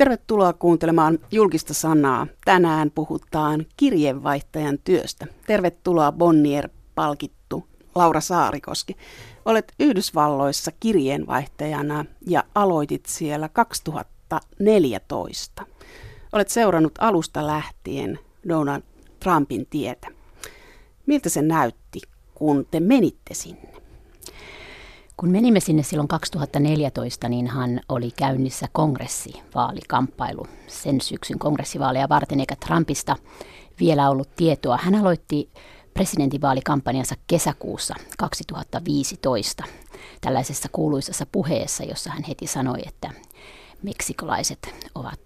Tervetuloa kuuntelemaan julkista sanaa. Tänään puhutaan kirjeenvaihtajan työstä. Tervetuloa Bonnier-palkittu Laura Saarikoski. Olet Yhdysvalloissa kirjeenvaihtajana ja aloitit siellä 2014. Olet seurannut alusta lähtien Donald Trumpin tietä. Miltä se näytti, kun te menitte sinne? Kun menimme sinne silloin 2014, niin hän oli käynnissä kongressivaalikamppailu sen syksyn kongressivaaleja varten, eikä Trumpista vielä ollut tietoa. Hän aloitti presidentinvaalikampanjansa kesäkuussa 2015 tällaisessa kuuluisessa puheessa, jossa hän heti sanoi, että meksikolaiset ovat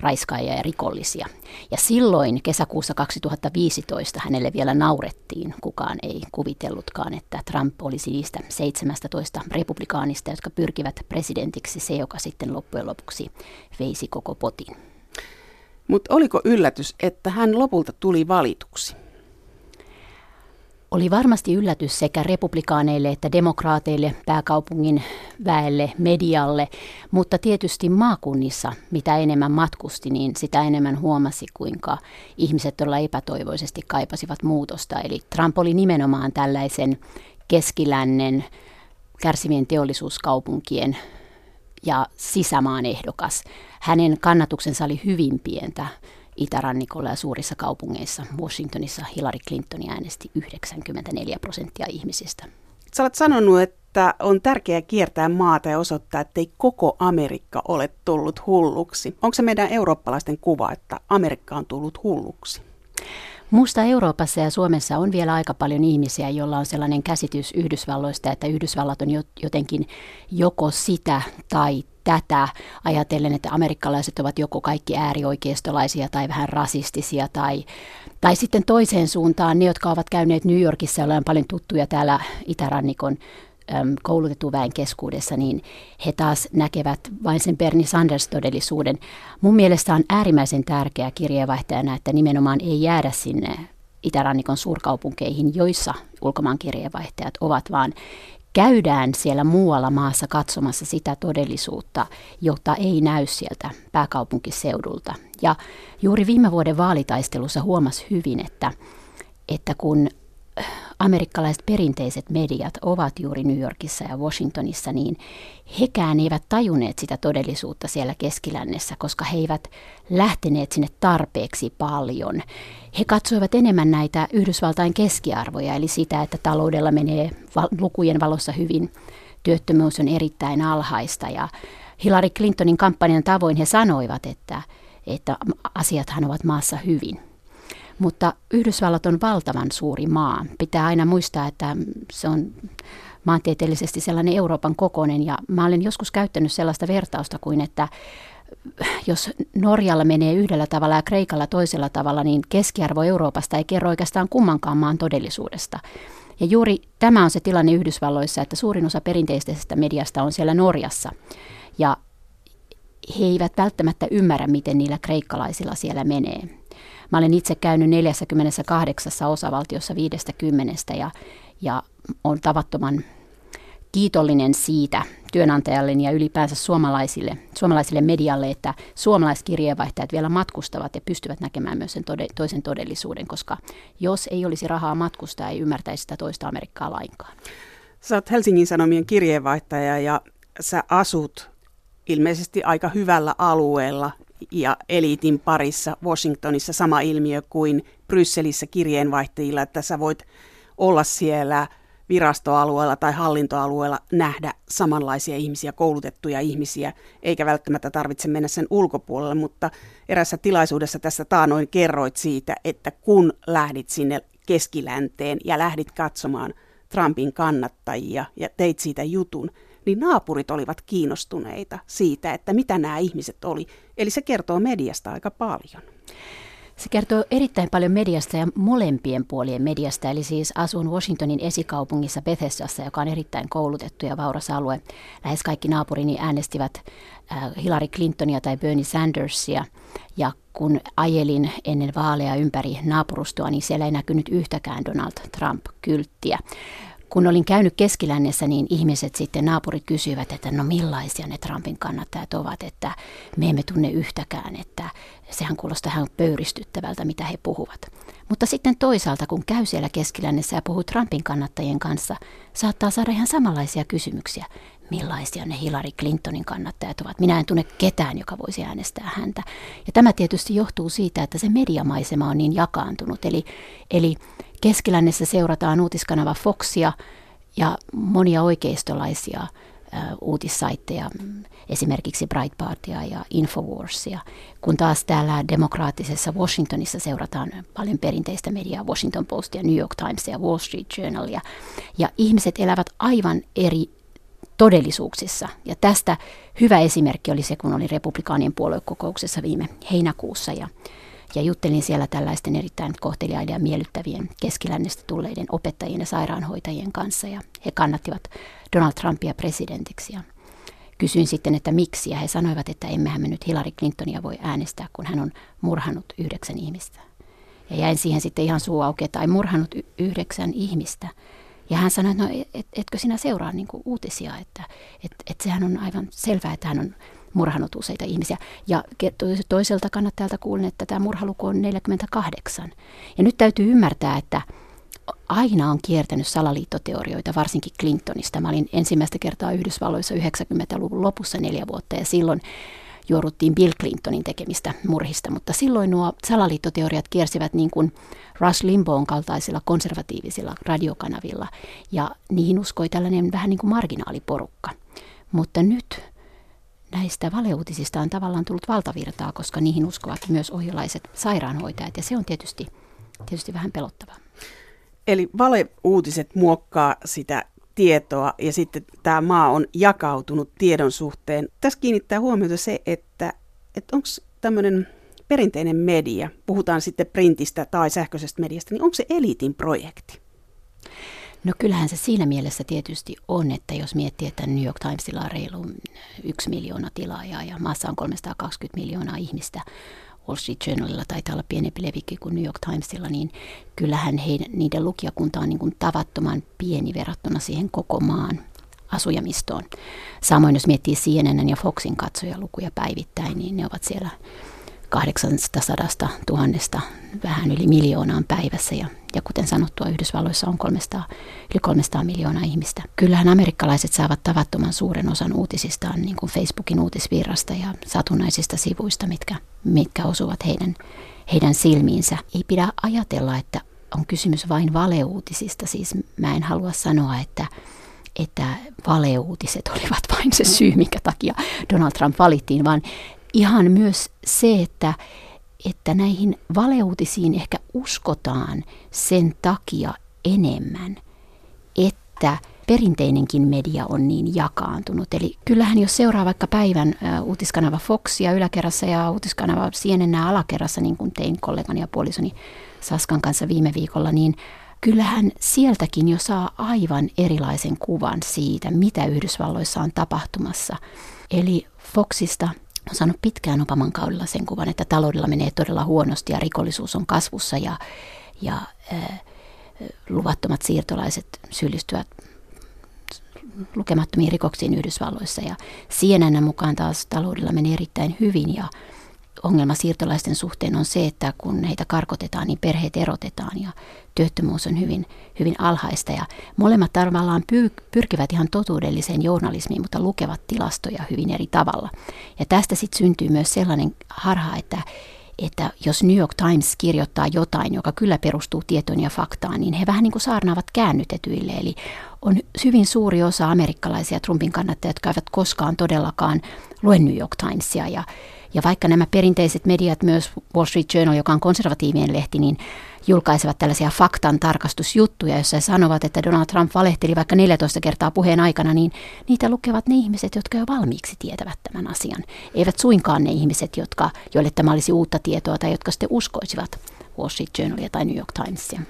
raiskaajia ja rikollisia. Ja silloin kesäkuussa 2015 hänelle vielä naurettiin. Kukaan ei kuvitellutkaan, että Trump olisi niistä 17 republikaanista, jotka pyrkivät presidentiksi se, joka sitten loppujen lopuksi veisi koko potin. Mutta oliko yllätys, että hän lopulta tuli valituksi? Oli varmasti yllätys sekä republikaaneille että demokraateille, pääkaupungin väelle, medialle, mutta tietysti maakunnissa, mitä enemmän matkusti, niin sitä enemmän huomasi, kuinka ihmiset todella epätoivoisesti kaipasivat muutosta. Eli Trump oli nimenomaan tällaisen keskilännen kärsivien teollisuuskaupunkien ja sisämaan ehdokas. Hänen kannatuksensa oli hyvin pientä itärannikolla ja suurissa kaupungeissa. Washingtonissa Hillary Clinton äänesti 94 prosenttia ihmisistä. Sä olet sanonut, että on tärkeää kiertää maata ja osoittaa, että ei koko Amerikka ole tullut hulluksi. Onko se meidän eurooppalaisten kuva, että Amerikka on tullut hulluksi? Musta Euroopassa ja Suomessa on vielä aika paljon ihmisiä, joilla on sellainen käsitys Yhdysvalloista, että Yhdysvallat on jotenkin joko sitä tai tätä ajatellen, että amerikkalaiset ovat joko kaikki äärioikeistolaisia tai vähän rasistisia tai, tai sitten toiseen suuntaan ne, jotka ovat käyneet New Yorkissa, joilla on paljon tuttuja täällä itärannikon koulutetun väen keskuudessa, niin he taas näkevät vain sen Bernie Sanders-todellisuuden. Mun mielestä on äärimmäisen tärkeää kirjeenvaihtajana, että nimenomaan ei jäädä sinne itärannikon suurkaupunkeihin, joissa ulkomaan kirjeenvaihtajat ovat, vaan käydään siellä muualla maassa katsomassa sitä todellisuutta, jota ei näy sieltä pääkaupunkiseudulta. Ja juuri viime vuoden vaalitaistelussa huomasi hyvin, että, että kun amerikkalaiset perinteiset mediat ovat juuri New Yorkissa ja Washingtonissa, niin hekään eivät tajuneet sitä todellisuutta siellä keskilännessä, koska he eivät lähteneet sinne tarpeeksi paljon. He katsoivat enemmän näitä Yhdysvaltain keskiarvoja, eli sitä, että taloudella menee lukujen valossa hyvin, työttömyys on erittäin alhaista ja Hillary Clintonin kampanjan tavoin he sanoivat, että, että asiathan ovat maassa hyvin. Mutta Yhdysvallat on valtavan suuri maa. Pitää aina muistaa, että se on maantieteellisesti sellainen Euroopan kokoinen. Ja mä olen joskus käyttänyt sellaista vertausta kuin, että jos Norjalla menee yhdellä tavalla ja Kreikalla toisella tavalla, niin keskiarvo Euroopasta ei kerro oikeastaan kummankaan maan todellisuudesta. Ja juuri tämä on se tilanne Yhdysvalloissa, että suurin osa perinteisestä mediasta on siellä Norjassa. Ja he eivät välttämättä ymmärrä, miten niillä kreikkalaisilla siellä menee. Mä olen itse käynyt 48 osavaltiossa 50 ja, ja on tavattoman kiitollinen siitä työnantajalleni ja ylipäänsä suomalaisille, suomalaisille medialle, että suomalaiskirjeenvaihtajat vielä matkustavat ja pystyvät näkemään myös sen tode, toisen todellisuuden, koska jos ei olisi rahaa matkustaa, ei ymmärtäisi sitä toista Amerikkaa lainkaan. Sä oot Helsingin Sanomien kirjeenvaihtaja ja sä asut ilmeisesti aika hyvällä alueella ja eliitin parissa Washingtonissa sama ilmiö kuin Brysselissä kirjeenvaihtajilla, että sä voit olla siellä virastoalueella tai hallintoalueella nähdä samanlaisia ihmisiä, koulutettuja ihmisiä, eikä välttämättä tarvitse mennä sen ulkopuolelle, mutta erässä tilaisuudessa tässä taanoin kerroit siitä, että kun lähdit sinne keskilänteen ja lähdit katsomaan Trumpin kannattajia ja teit siitä jutun, niin naapurit olivat kiinnostuneita siitä, että mitä nämä ihmiset oli. Eli se kertoo mediasta aika paljon. Se kertoo erittäin paljon mediasta ja molempien puolien mediasta, eli siis asun Washingtonin esikaupungissa Bethesdassa, joka on erittäin koulutettu ja vauras alue. Lähes kaikki naapurini äänestivät äh, Hillary Clintonia tai Bernie Sandersia, ja kun ajelin ennen vaaleja ympäri naapurustoa, niin siellä ei näkynyt yhtäkään Donald Trump-kylttiä kun olin käynyt keskilännessä, niin ihmiset sitten, naapurit kysyivät, että no millaisia ne Trumpin kannattajat ovat, että me emme tunne yhtäkään, että sehän kuulostaa ihan pöyristyttävältä, mitä he puhuvat. Mutta sitten toisaalta, kun käy siellä keskilännessä ja puhuu Trumpin kannattajien kanssa, saattaa saada ihan samanlaisia kysymyksiä. Millaisia ne Hillary Clintonin kannattajat ovat? Minä en tunne ketään, joka voisi äänestää häntä. Ja tämä tietysti johtuu siitä, että se mediamaisema on niin jakaantunut. Eli, eli keskilännessä seurataan uutiskanava Foxia ja monia oikeistolaisia uutissaitteja, esimerkiksi Breitbartia ja Infowarsia, kun taas täällä demokraattisessa Washingtonissa seurataan paljon perinteistä mediaa, Washington Postia, New York Timesia ja Wall Street Journalia, ja ihmiset elävät aivan eri todellisuuksissa. Ja tästä hyvä esimerkki oli se, kun oli republikaanien puoluekokouksessa viime heinäkuussa, ja ja juttelin siellä tällaisten erittäin kohteliaiden ja miellyttävien keskilännestä tulleiden opettajien ja sairaanhoitajien kanssa ja he kannattivat Donald Trumpia presidentiksi ja kysyin sitten, että miksi ja he sanoivat, että emmehän me nyt Hillary Clintonia voi äänestää, kun hän on murhannut yhdeksän ihmistä. Ja jäin siihen sitten ihan suu auki, että ai murhannut y- yhdeksän ihmistä. Ja hän sanoi, että no et, etkö sinä seuraa niin uutisia, että et, et sehän on aivan selvää, että hän on murhannut useita ihmisiä. Ja toiselta kannattajalta kuulin, että tämä murhaluku on 48. Ja nyt täytyy ymmärtää, että aina on kiertänyt salaliittoteorioita, varsinkin Clintonista. Mä olin ensimmäistä kertaa Yhdysvalloissa 90-luvun lopussa neljä vuotta ja silloin jouduttiin Bill Clintonin tekemistä murhista, mutta silloin nuo salaliittoteoriat kiersivät niin kuin Rush Limbaughin kaltaisilla konservatiivisilla radiokanavilla ja niihin uskoi tällainen vähän niin kuin marginaaliporukka. Mutta nyt näistä valeuutisista on tavallaan tullut valtavirtaa, koska niihin uskovat myös ohjelaiset sairaanhoitajat ja se on tietysti, tietysti vähän pelottavaa. Eli valeuutiset muokkaa sitä tietoa ja sitten tämä maa on jakautunut tiedon suhteen. Tässä kiinnittää huomiota se, että, että onko tämmöinen perinteinen media, puhutaan sitten printistä tai sähköisestä mediasta, niin onko se eliitin projekti? No kyllähän se siinä mielessä tietysti on, että jos miettii, että New York Timesilla on reilu yksi miljoona tilaajaa ja maassa on 320 miljoonaa ihmistä, Wall Street Journalilla taitaa olla pienempi levikki kuin New York Timesilla, niin kyllähän heidän, niiden lukijakunta on niin kuin tavattoman pieni verrattuna siihen koko maan asujamistoon. Samoin jos miettii CNN ja Foxin katsojalukuja päivittäin, niin ne ovat siellä 800 000 vähän yli miljoonaan päivässä ja, ja kuten sanottua Yhdysvalloissa on 300, yli 300 miljoonaa ihmistä. Kyllähän amerikkalaiset saavat tavattoman suuren osan uutisistaan niin kuin Facebookin uutisvirrasta ja satunnaisista sivuista, mitkä, mitkä osuvat heidän, heidän silmiinsä. Ei pidä ajatella, että on kysymys vain valeuutisista, siis mä en halua sanoa, että että valeuutiset olivat vain se syy, minkä takia Donald Trump valittiin, vaan ihan myös se, että, että näihin valeuutisiin ehkä uskotaan sen takia enemmän, että perinteinenkin media on niin jakaantunut. Eli kyllähän jos seuraa vaikka päivän uutiskanava Foxia yläkerrassa ja uutiskanava CNN alakerrassa, niin kuin tein kollegani ja puolisoni Saskan kanssa viime viikolla, niin kyllähän sieltäkin jo saa aivan erilaisen kuvan siitä, mitä Yhdysvalloissa on tapahtumassa. Eli Foxista on saanut pitkään Obaman kaudella sen kuvan, että taloudella menee todella huonosti ja rikollisuus on kasvussa ja, ja äh, luvattomat siirtolaiset syyllistyvät lukemattomiin rikoksiin Yhdysvalloissa. Ja CNN mukaan taas taloudella menee erittäin hyvin ja ongelma siirtolaisten suhteen on se, että kun heitä karkotetaan, niin perheet erotetaan ja työttömyys on hyvin, hyvin alhaista. Ja molemmat tavallaan pyrkivät ihan totuudelliseen journalismiin, mutta lukevat tilastoja hyvin eri tavalla. Ja tästä sitten syntyy myös sellainen harha, että että jos New York Times kirjoittaa jotain, joka kyllä perustuu tietoon ja faktaan, niin he vähän niin kuin saarnaavat käännytetyille. Eli on hyvin suuri osa amerikkalaisia Trumpin kannattajia, jotka eivät koskaan todellakaan lue New York Timesia. Ja, ja vaikka nämä perinteiset mediat, myös Wall Street Journal, joka on konservatiivien lehti, niin julkaisevat tällaisia faktan tarkastusjuttuja, joissa he sanovat, että Donald Trump valehteli vaikka 14 kertaa puheen aikana, niin niitä lukevat ne ihmiset, jotka jo valmiiksi tietävät tämän asian. Eivät suinkaan ne ihmiset, jotka, joille tämä olisi uutta tietoa tai jotka sitten uskoisivat Wall Street Journalia tai New York Timesia.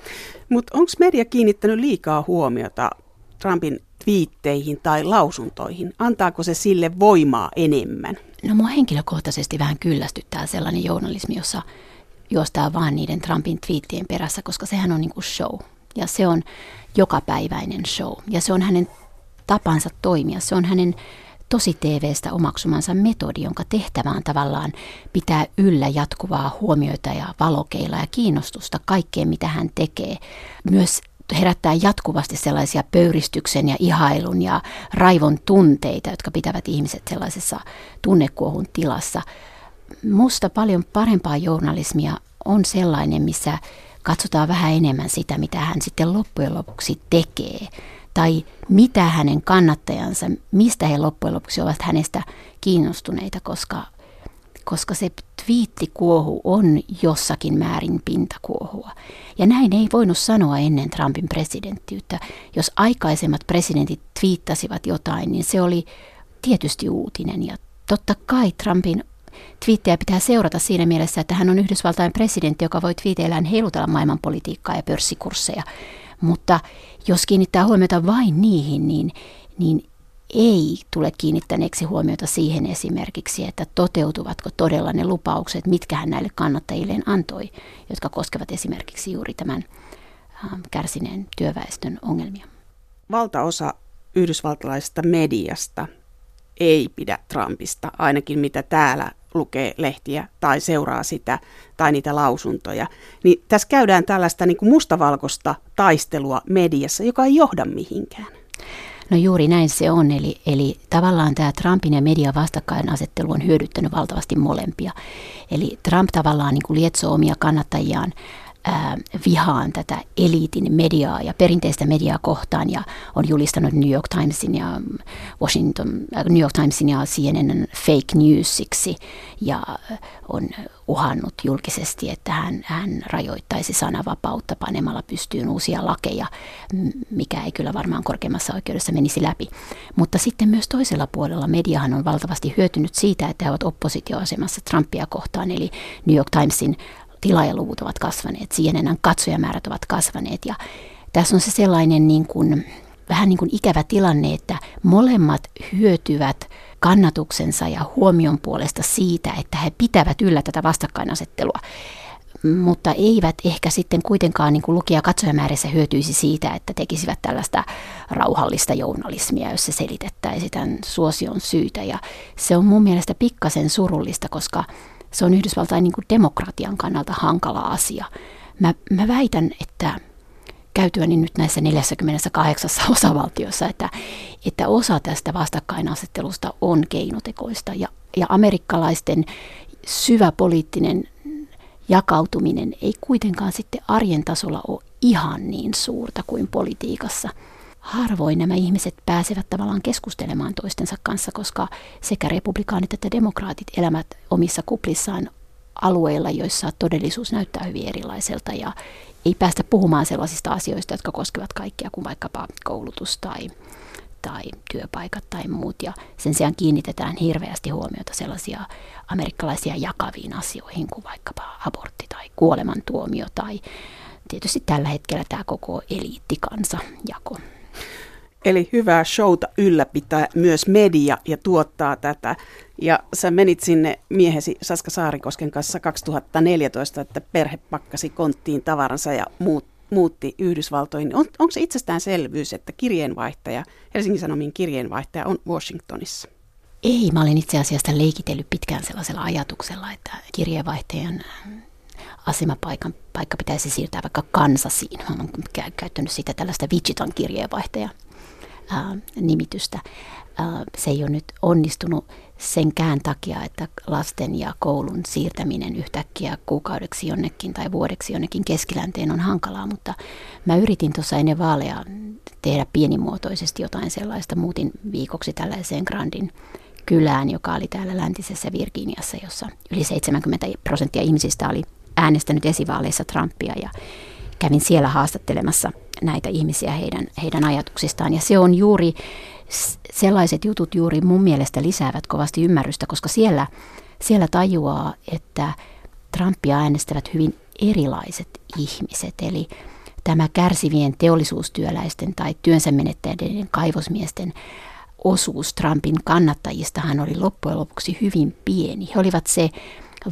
Mutta onko media kiinnittänyt liikaa huomiota Trumpin twiitteihin tai lausuntoihin? Antaako se sille voimaa enemmän? No mua henkilökohtaisesti vähän kyllästyttää sellainen journalismi, jossa juostaa vaan niiden Trumpin twiittien perässä, koska sehän on niin kuin show. Ja se on jokapäiväinen show. Ja se on hänen tapansa toimia. Se on hänen tosi TVstä omaksumansa metodi, jonka tehtävä on tavallaan pitää yllä jatkuvaa huomioita ja valokeilla ja kiinnostusta kaikkeen, mitä hän tekee. Myös herättää jatkuvasti sellaisia pöyristyksen ja ihailun ja raivon tunteita, jotka pitävät ihmiset sellaisessa tunnekuohun tilassa. Musta paljon parempaa journalismia on sellainen, missä katsotaan vähän enemmän sitä, mitä hän sitten loppujen lopuksi tekee. Tai mitä hänen kannattajansa, mistä he loppujen lopuksi ovat hänestä kiinnostuneita, koska, koska se twiittikuohu on jossakin määrin pintakuohua. Ja näin ei voinut sanoa ennen Trumpin presidenttiyttä. Jos aikaisemmat presidentit twiittasivat jotain, niin se oli tietysti uutinen. Ja totta kai Trumpin twiittejä pitää seurata siinä mielessä, että hän on Yhdysvaltain presidentti, joka voi twiiteillään heilutella maailmanpolitiikkaa ja pörssikursseja. Mutta jos kiinnittää huomiota vain niihin, niin, niin ei tule kiinnittäneeksi huomiota siihen esimerkiksi, että toteutuvatko todella ne lupaukset, mitkä hän näille kannattajilleen antoi, jotka koskevat esimerkiksi juuri tämän ähm, kärsineen työväestön ongelmia. Valtaosa yhdysvaltalaisesta mediasta ei pidä Trumpista, ainakin mitä täällä lukee lehtiä tai seuraa sitä tai niitä lausuntoja. Niin tässä käydään tällaista niin kuin mustavalkoista taistelua mediassa, joka ei johda mihinkään. No juuri näin se on, eli, eli tavallaan tämä Trumpin ja median vastakkainasettelu on hyödyttänyt valtavasti molempia. Eli Trump tavallaan niin kuin lietsoo omia kannattajiaan ää, vihaan tätä eliitin mediaa ja perinteistä mediaa kohtaan ja on julistanut New York Timesin ja Washington, äh, New York Timesin ja CNN fake newsiksi ja on uhannut julkisesti, että hän, hän rajoittaisi sananvapautta panemalla pystyyn uusia lakeja, mikä ei kyllä varmaan korkeimmassa oikeudessa menisi läpi. Mutta sitten myös toisella puolella mediahan on valtavasti hyötynyt siitä, että he ovat oppositioasemassa Trumpia kohtaan, eli New York Timesin tilaajaluvut ovat kasvaneet, CNNn katsojamäärät ovat kasvaneet ja tässä on se sellainen niin kuin, vähän niin kuin ikävä tilanne, että molemmat hyötyvät kannatuksensa ja huomion puolesta siitä, että he pitävät yllä tätä vastakkainasettelua mutta eivät ehkä sitten kuitenkaan niin kuin lukija katsojamäärissä hyötyisi siitä, että tekisivät tällaista rauhallista journalismia, jossa selitettäisiin tämän suosion syytä. Ja se on mun mielestä pikkasen surullista, koska se on Yhdysvaltain niin kuin demokratian kannalta hankala asia. Mä, mä väitän, että käytyäni nyt näissä 48 osavaltiossa, että, että osa tästä vastakkainasettelusta on keinotekoista ja, ja amerikkalaisten syvä poliittinen jakautuminen ei kuitenkaan sitten arjen tasolla ole ihan niin suurta kuin politiikassa – harvoin nämä ihmiset pääsevät tavallaan keskustelemaan toistensa kanssa, koska sekä republikaanit että demokraatit elämät omissa kuplissaan alueilla, joissa todellisuus näyttää hyvin erilaiselta ja ei päästä puhumaan sellaisista asioista, jotka koskevat kaikkia kuin vaikkapa koulutus tai, tai työpaikat tai muut. Ja sen sijaan kiinnitetään hirveästi huomiota sellaisia amerikkalaisia jakaviin asioihin kuin vaikkapa abortti tai kuolemantuomio tai tietysti tällä hetkellä tämä koko eliittikansa jako. Eli hyvää showta ylläpitää myös media ja tuottaa tätä. Ja sä menit sinne miehesi Saska Saarikosken kanssa 2014, että perhe pakkasi konttiin tavaransa ja muut, muutti Yhdysvaltoihin. On, onko se itsestäänselvyys, että kirjeenvaihtaja, Helsingin Sanomien kirjeenvaihtaja on Washingtonissa? Ei, mä olen itse asiassa leikitellyt pitkään sellaisella ajatuksella, että kirjeenvaihtajan asemapaikan paikka pitäisi siirtää vaikka Kansasiin. Mä olen käyttänyt siitä tällaista Wichitan kirjeenvaihtaja nimitystä. Se ei ole nyt onnistunut senkään takia, että lasten ja koulun siirtäminen yhtäkkiä kuukaudeksi jonnekin tai vuodeksi jonnekin keskilänteen on hankalaa, mutta mä yritin tuossa ennen vaaleja tehdä pienimuotoisesti jotain sellaista. Muutin viikoksi tällaiseen Grandin kylään, joka oli täällä läntisessä Virginiassa, jossa yli 70 prosenttia ihmisistä oli äänestänyt esivaaleissa Trumpia ja kävin siellä haastattelemassa näitä ihmisiä heidän, heidän ajatuksistaan. Ja se on juuri, sellaiset jutut juuri mun mielestä lisäävät kovasti ymmärrystä, koska siellä, siellä tajuaa, että Trumpia äänestävät hyvin erilaiset ihmiset. Eli tämä kärsivien teollisuustyöläisten tai työnsä menettäneiden kaivosmiesten osuus Trumpin kannattajistahan oli loppujen lopuksi hyvin pieni. He olivat se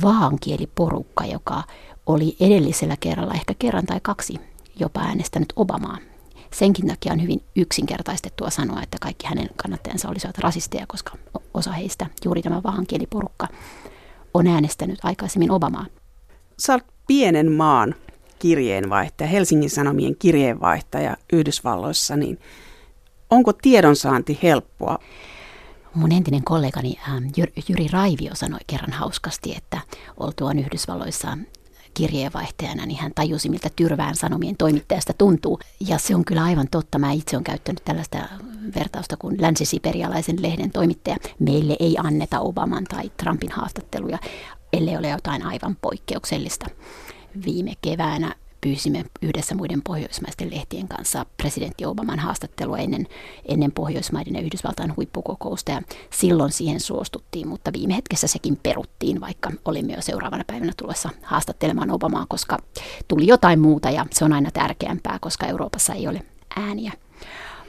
vaankieliporukka, joka oli edellisellä kerralla ehkä kerran tai kaksi jopa äänestänyt Obamaa. Senkin takia on hyvin yksinkertaistettua sanoa, että kaikki hänen kannattajansa olisivat rasisteja, koska osa heistä, juuri tämä vahankieliporukka, on äänestänyt aikaisemmin Obamaa. Sä olet pienen maan kirjeenvaihtaja, Helsingin Sanomien kirjeenvaihtaja Yhdysvalloissa, niin onko tiedonsaanti helppoa? Mun entinen kollegani ähm, Jyri Raivio sanoi kerran hauskasti, että oltuaan Yhdysvalloissa kirjeenvaihtajana, niin hän tajusi, miltä Tyrvään Sanomien toimittajasta tuntuu. Ja se on kyllä aivan totta. Mä itse olen käyttänyt tällaista vertausta kuin länsisiperialaisen lehden toimittaja. Meille ei anneta Obaman tai Trumpin haastatteluja, ellei ole jotain aivan poikkeuksellista. Viime keväänä pyysimme yhdessä muiden pohjoismaisten lehtien kanssa presidentti Obaman haastattelua ennen, ennen Pohjoismaiden ja Yhdysvaltain huippukokousta ja silloin siihen suostuttiin, mutta viime hetkessä sekin peruttiin, vaikka olimme jo seuraavana päivänä tulossa haastattelemaan Obamaa, koska tuli jotain muuta ja se on aina tärkeämpää, koska Euroopassa ei ole ääniä.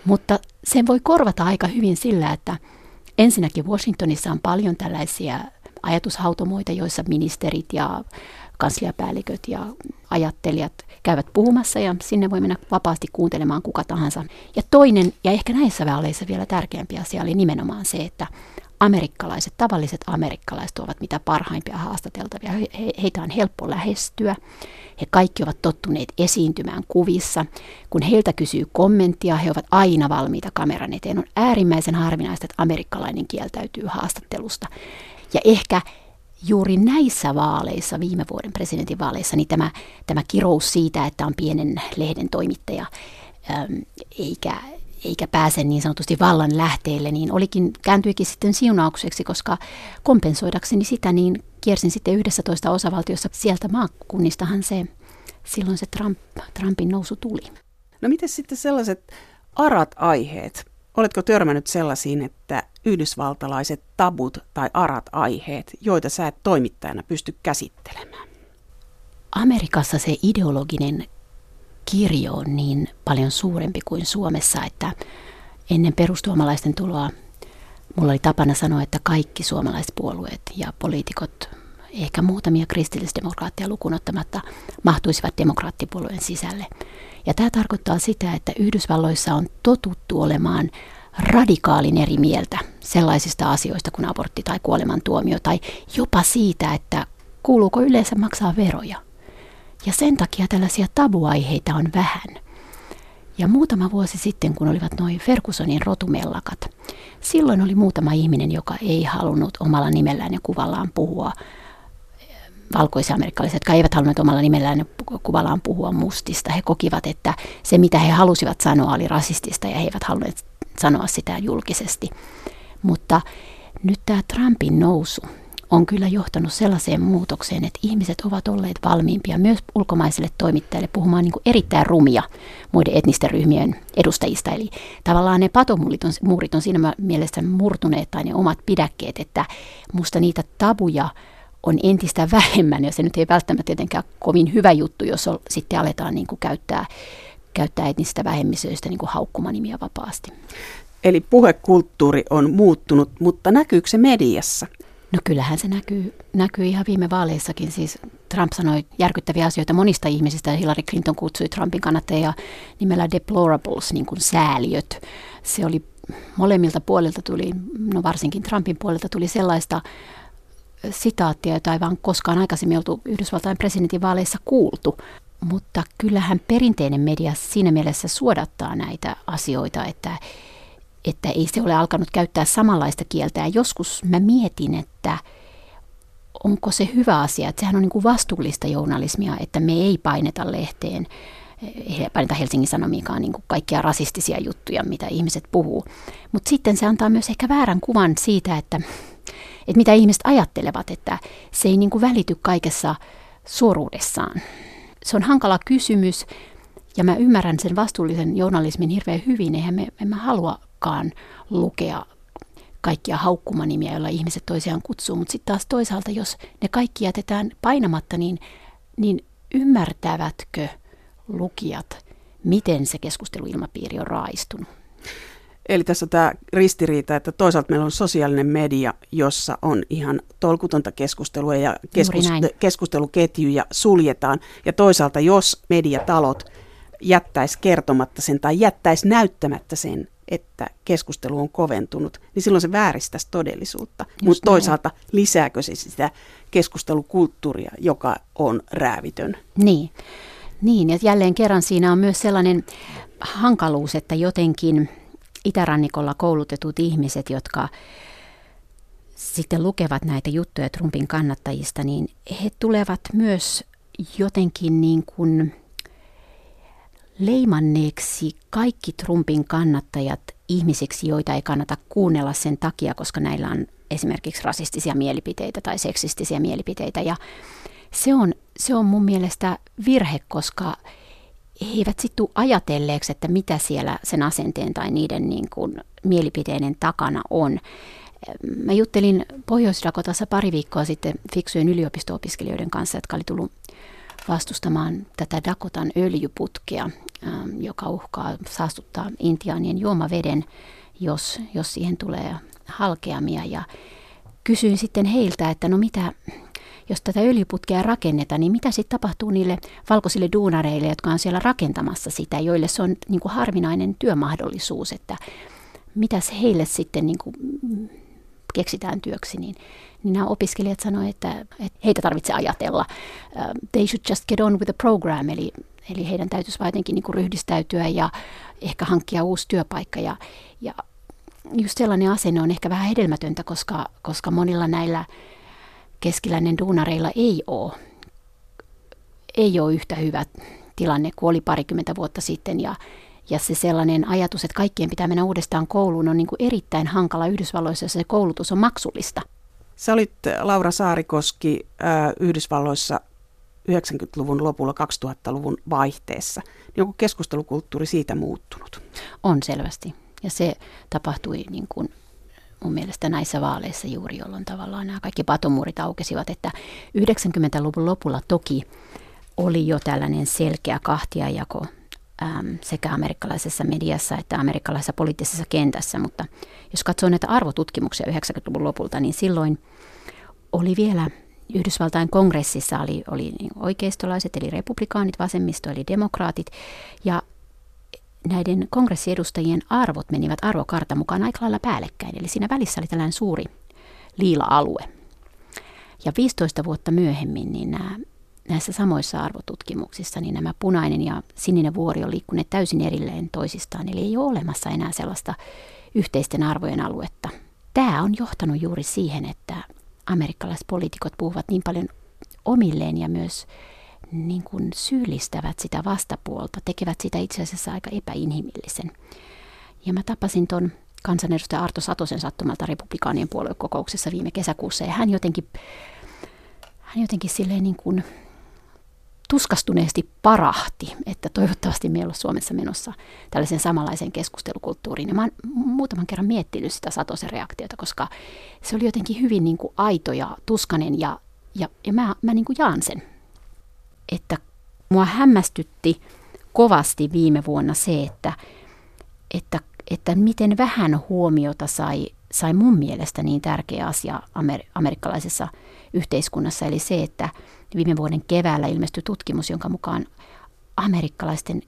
Mutta sen voi korvata aika hyvin sillä, että ensinnäkin Washingtonissa on paljon tällaisia ajatushautomoita, joissa ministerit ja kansliapäälliköt ja ajattelijat käyvät puhumassa ja sinne voi mennä vapaasti kuuntelemaan kuka tahansa. Ja toinen ja ehkä näissä vaaleissa vielä tärkeämpi asia oli nimenomaan se, että amerikkalaiset, tavalliset amerikkalaiset ovat mitä parhaimpia haastateltavia. He, heitä on helppo lähestyä. He kaikki ovat tottuneet esiintymään kuvissa. Kun heiltä kysyy kommenttia, he ovat aina valmiita kameran eteen. On äärimmäisen harvinaista, että amerikkalainen kieltäytyy haastattelusta. Ja ehkä juuri näissä vaaleissa, viime vuoden presidentinvaaleissa, niin tämä, tämä kirous siitä, että on pienen lehden toimittaja eikä, eikä pääse niin sanotusti vallan lähteelle, niin olikin, kääntyikin sitten siunaukseksi, koska kompensoidakseni sitä, niin kiersin sitten 11 osavaltiossa sieltä maakunnistahan se, silloin se Trump, Trumpin nousu tuli. No miten sitten sellaiset arat aiheet? Oletko törmännyt sellaisiin, että yhdysvaltalaiset tabut tai arat aiheet, joita sä et toimittajana pysty käsittelemään? Amerikassa se ideologinen kirjo on niin paljon suurempi kuin Suomessa, että ennen perustuomalaisten tuloa mulla oli tapana sanoa, että kaikki suomalaiset puolueet ja poliitikot, ehkä muutamia kristillisdemokraatteja lukunottamatta, mahtuisivat demokraattipuolueen sisälle. Ja tämä tarkoittaa sitä, että Yhdysvalloissa on totuttu olemaan radikaalin eri mieltä sellaisista asioista kuin abortti tai kuolemantuomio tai jopa siitä, että kuuluuko yleensä maksaa veroja. Ja sen takia tällaisia tabuaiheita on vähän. Ja muutama vuosi sitten, kun olivat noin Fergusonin rotumellakat, silloin oli muutama ihminen, joka ei halunnut omalla nimellään ja kuvallaan puhua valkoisia amerikkalaisia, jotka eivät halunneet omalla nimellään kuvallaan puhua mustista. He kokivat, että se mitä he halusivat sanoa oli rasistista ja he eivät halunneet sanoa sitä julkisesti. Mutta nyt tämä Trumpin nousu on kyllä johtanut sellaiseen muutokseen, että ihmiset ovat olleet valmiimpia myös ulkomaisille toimittajille puhumaan niin kuin erittäin rumia muiden etnisten ryhmien edustajista. Eli tavallaan ne patomuurit on, on siinä mielessä murtuneet tai ne omat pidäkkeet, että musta niitä tabuja on entistä vähemmän ja se nyt ei välttämättä tietenkään kovin hyvä juttu, jos on, sitten aletaan niin kuin käyttää käyttää etnistä vähemmistöistä niin kuin haukkumanimiä vapaasti. Eli puhekulttuuri on muuttunut, mutta näkyykö se mediassa? No kyllähän se näkyy, näkyy ihan viime vaaleissakin. Siis Trump sanoi järkyttäviä asioita monista ihmisistä ja Hillary Clinton kutsui Trumpin kannattajia nimellä deplorables, niin kuin sääliöt. Se oli molemmilta puolilta tuli, no varsinkin Trumpin puolelta tuli sellaista sitaattia, jota ei vaan koskaan aikaisemmin oltu Yhdysvaltain presidentinvaaleissa kuultu. Mutta kyllähän perinteinen media siinä mielessä suodattaa näitä asioita, että, että ei se ole alkanut käyttää samanlaista kieltä. Ja joskus mä mietin, että onko se hyvä asia, että sehän on niin kuin vastuullista journalismia, että me ei paineta lehteen, ei paineta Helsingin Sanomiinkaan niin kuin kaikkia rasistisia juttuja, mitä ihmiset puhuu. Mutta sitten se antaa myös ehkä väärän kuvan siitä, että, että mitä ihmiset ajattelevat, että se ei niin kuin välity kaikessa suoruudessaan se on hankala kysymys ja mä ymmärrän sen vastuullisen journalismin hirveän hyvin. Eihän me, emme haluakaan lukea kaikkia haukkumanimiä, joilla ihmiset toisiaan kutsuu, mutta sitten taas toisaalta, jos ne kaikki jätetään painamatta, niin, niin ymmärtävätkö lukijat, miten se keskusteluilmapiiri on raistunut? Eli tässä on tämä ristiriita, että toisaalta meillä on sosiaalinen media, jossa on ihan tolkutonta keskustelua ja keskus, keskusteluketjuja suljetaan. Ja toisaalta, jos mediatalot jättäisi kertomatta sen tai jättäisi näyttämättä sen, että keskustelu on koventunut, niin silloin se vääristäisi todellisuutta. Mutta toisaalta lisääkö se sitä keskustelukulttuuria, joka on räävitön? Niin. Niin, ja jälleen kerran siinä on myös sellainen hankaluus, että jotenkin itärannikolla koulutetut ihmiset, jotka sitten lukevat näitä juttuja Trumpin kannattajista, niin he tulevat myös jotenkin niin kuin leimanneeksi kaikki Trumpin kannattajat ihmisiksi, joita ei kannata kuunnella sen takia, koska näillä on esimerkiksi rasistisia mielipiteitä tai seksistisiä mielipiteitä. Ja se on, se on mun mielestä virhe, koska eivät sitten ajatelleeksi, että mitä siellä sen asenteen tai niiden niin kuin mielipiteiden takana on. Mä juttelin Pohjois-Dakotassa pari viikkoa sitten fiksujen yliopisto-opiskelijoiden kanssa, jotka oli tullut vastustamaan tätä Dakotan öljyputkea, ähm, joka uhkaa saastuttaa intiaanien juomaveden, jos, jos siihen tulee halkeamia. Ja kysyin sitten heiltä, että no mitä, jos tätä öljyputkea rakennetaan, niin mitä sitten tapahtuu niille valkoisille duunareille, jotka on siellä rakentamassa sitä, joille se on niin kuin harvinainen työmahdollisuus, että mitäs heille sitten niin kuin keksitään työksi, niin, niin nämä opiskelijat sanoivat, että, että heitä tarvitsee ajatella. Uh, they should just get on with the program, eli, eli heidän täytyisi vain jotenkin niin kuin ryhdistäytyä ja ehkä hankkia uusi työpaikka. Ja, ja just sellainen asenne on ehkä vähän hedelmätöntä, koska, koska monilla näillä keskiläinen duunareilla ei ole, ei ole yhtä hyvä tilanne kuin oli parikymmentä vuotta sitten. Ja, ja se sellainen ajatus, että kaikkien pitää mennä uudestaan kouluun, on niin kuin erittäin hankala Yhdysvalloissa, jossa se koulutus on maksullista. Sä olit Laura Saarikoski äh, Yhdysvalloissa 90-luvun lopulla 2000-luvun vaihteessa. Niin onko keskustelukulttuuri siitä muuttunut? On selvästi. Ja se tapahtui niin kuin mun mielestä näissä vaaleissa juuri, jolloin tavallaan nämä kaikki patomuurit aukesivat, että 90-luvun lopulla toki oli jo tällainen selkeä kahtiajako äm, sekä amerikkalaisessa mediassa että amerikkalaisessa poliittisessa kentässä, mutta jos katsoo näitä arvotutkimuksia 90-luvun lopulta, niin silloin oli vielä Yhdysvaltain kongressissa oli, oli niin oikeistolaiset, eli republikaanit, vasemmisto, eli demokraatit, ja näiden kongressiedustajien arvot menivät arvokartan mukaan aika lailla päällekkäin. Eli siinä välissä oli tällainen suuri liila-alue. Ja 15 vuotta myöhemmin niin nämä, näissä samoissa arvotutkimuksissa niin nämä punainen ja sininen vuori on liikkuneet täysin erilleen toisistaan. Eli ei ole olemassa enää sellaista yhteisten arvojen aluetta. Tämä on johtanut juuri siihen, että amerikkalaiset poliitikot puhuvat niin paljon omilleen ja myös niin kuin syyllistävät sitä vastapuolta, tekevät sitä itse asiassa aika epäinhimillisen. Ja mä tapasin ton kansanedustaja Arto Satosen sattumalta republikaanien puoluekokouksessa viime kesäkuussa, ja hän jotenkin, hän jotenkin silleen niin kuin tuskastuneesti parahti, että toivottavasti meillä on Suomessa menossa tällaisen samanlaisen keskustelukulttuuriin. Ja mä oon muutaman kerran miettinyt sitä Satosen reaktiota, koska se oli jotenkin hyvin niin kuin aito ja tuskanen ja, ja, ja mä, mä niin kuin jaan sen että mua hämmästytti kovasti viime vuonna se, että, että, että miten vähän huomiota sai, sai mun mielestä niin tärkeä asia amer- amerikkalaisessa yhteiskunnassa, eli se, että viime vuoden keväällä ilmestyi tutkimus, jonka mukaan amerikkalaisten